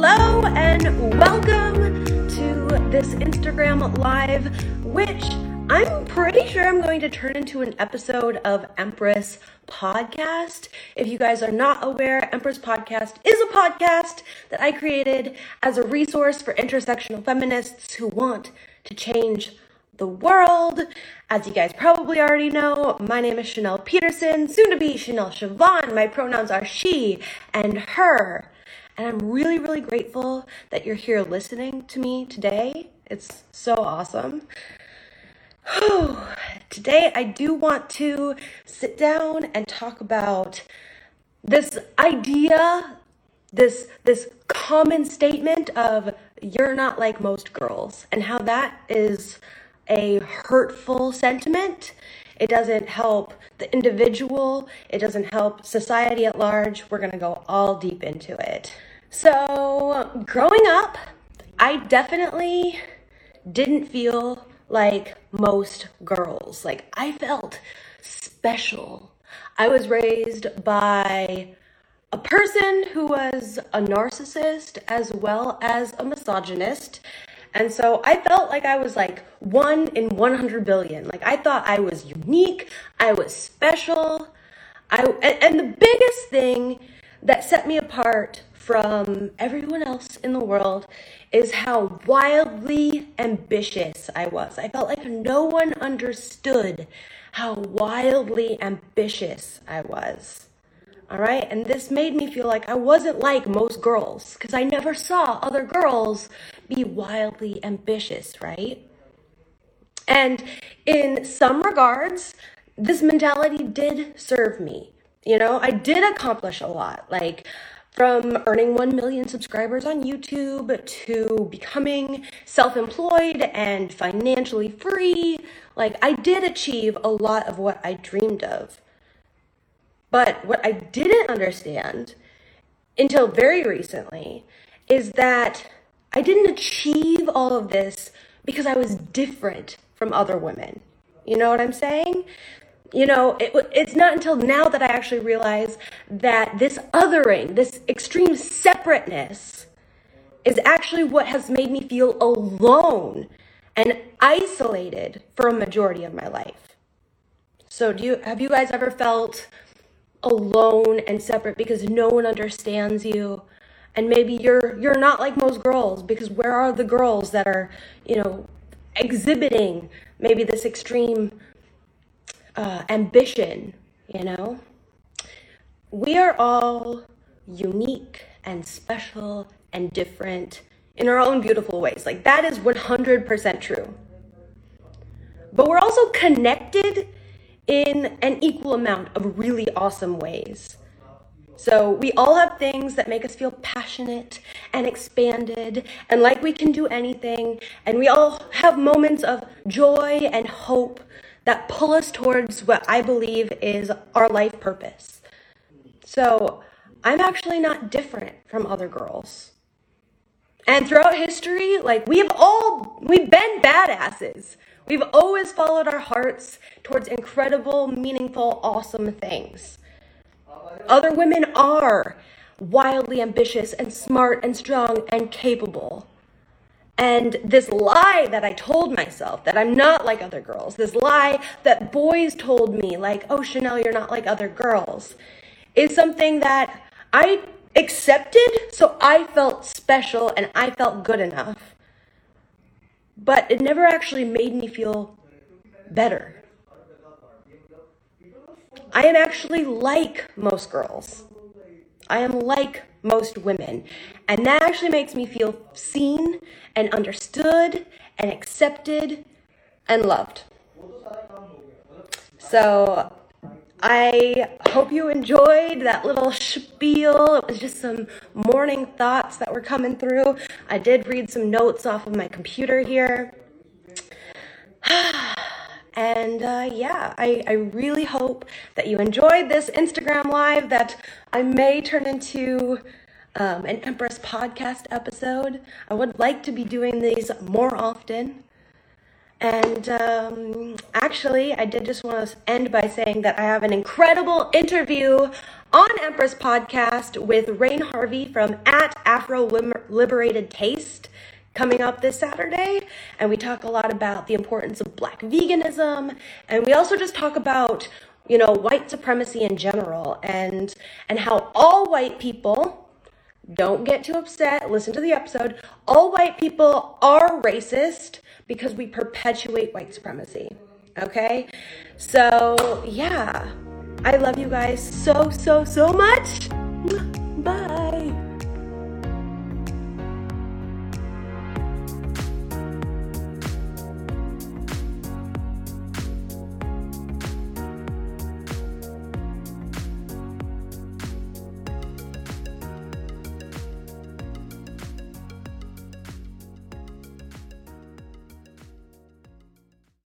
Hello and welcome to this Instagram Live, which I'm pretty sure I'm going to turn into an episode of Empress Podcast. If you guys are not aware, Empress Podcast is a podcast that I created as a resource for intersectional feminists who want to change the world. As you guys probably already know, my name is Chanel Peterson, soon to be Chanel Siobhan. My pronouns are she and her. And I'm really, really grateful that you're here listening to me today. It's so awesome. today, I do want to sit down and talk about this idea, this, this common statement of you're not like most girls, and how that is a hurtful sentiment. It doesn't help the individual, it doesn't help society at large. We're gonna go all deep into it. So, growing up, I definitely didn't feel like most girls. Like, I felt special. I was raised by a person who was a narcissist as well as a misogynist. And so I felt like I was like one in 100 billion. Like I thought I was unique, I was special. I and, and the biggest thing that set me apart from everyone else in the world is how wildly ambitious I was. I felt like no one understood how wildly ambitious I was. All right. And this made me feel like I wasn't like most girls because I never saw other girls be wildly ambitious, right? And in some regards, this mentality did serve me. You know, I did accomplish a lot. Like, from earning 1 million subscribers on YouTube to becoming self employed and financially free. Like, I did achieve a lot of what I dreamed of. But what I didn't understand until very recently is that I didn't achieve all of this because I was different from other women. You know what I'm saying? You know, it, it's not until now that I actually realize that this othering, this extreme separateness, is actually what has made me feel alone and isolated for a majority of my life. So, do you have you guys ever felt alone and separate because no one understands you and maybe you're you're not like most girls because where are the girls that are you know exhibiting maybe this extreme uh, ambition you know? We are all unique and special and different in our own beautiful ways. Like that is 100% true. But we're also connected in an equal amount of really awesome ways. So, we all have things that make us feel passionate and expanded and like we can do anything. And we all have moments of joy and hope that pull us towards what I believe is our life purpose. So, I'm actually not different from other girls. And throughout history, like we've all, we've been badasses. We've always followed our hearts towards incredible, meaningful, awesome things. Other women are wildly ambitious and smart and strong and capable. And this lie that I told myself that I'm not like other girls, this lie that boys told me, like, oh, Chanel, you're not like other girls, is something that I accepted. So I felt special and I felt good enough but it never actually made me feel better. I am actually like most girls. I am like most women. And that actually makes me feel seen and understood and accepted and loved. So I hope you enjoyed that little spiel. It was just some morning thoughts that were coming through. I did read some notes off of my computer here. And uh, yeah, I, I really hope that you enjoyed this Instagram live that I may turn into um, an Empress podcast episode. I would like to be doing these more often. And um, actually, I did just want to end by saying that I have an incredible interview on Empress Podcast with Rain Harvey from at Afro Liberated Taste coming up this Saturday. And we talk a lot about the importance of black veganism. And we also just talk about, you know, white supremacy in general and and how all white people don't get too upset. Listen to the episode. All white people are racist because we perpetuate white supremacy. Okay? So, yeah. I love you guys so, so, so much.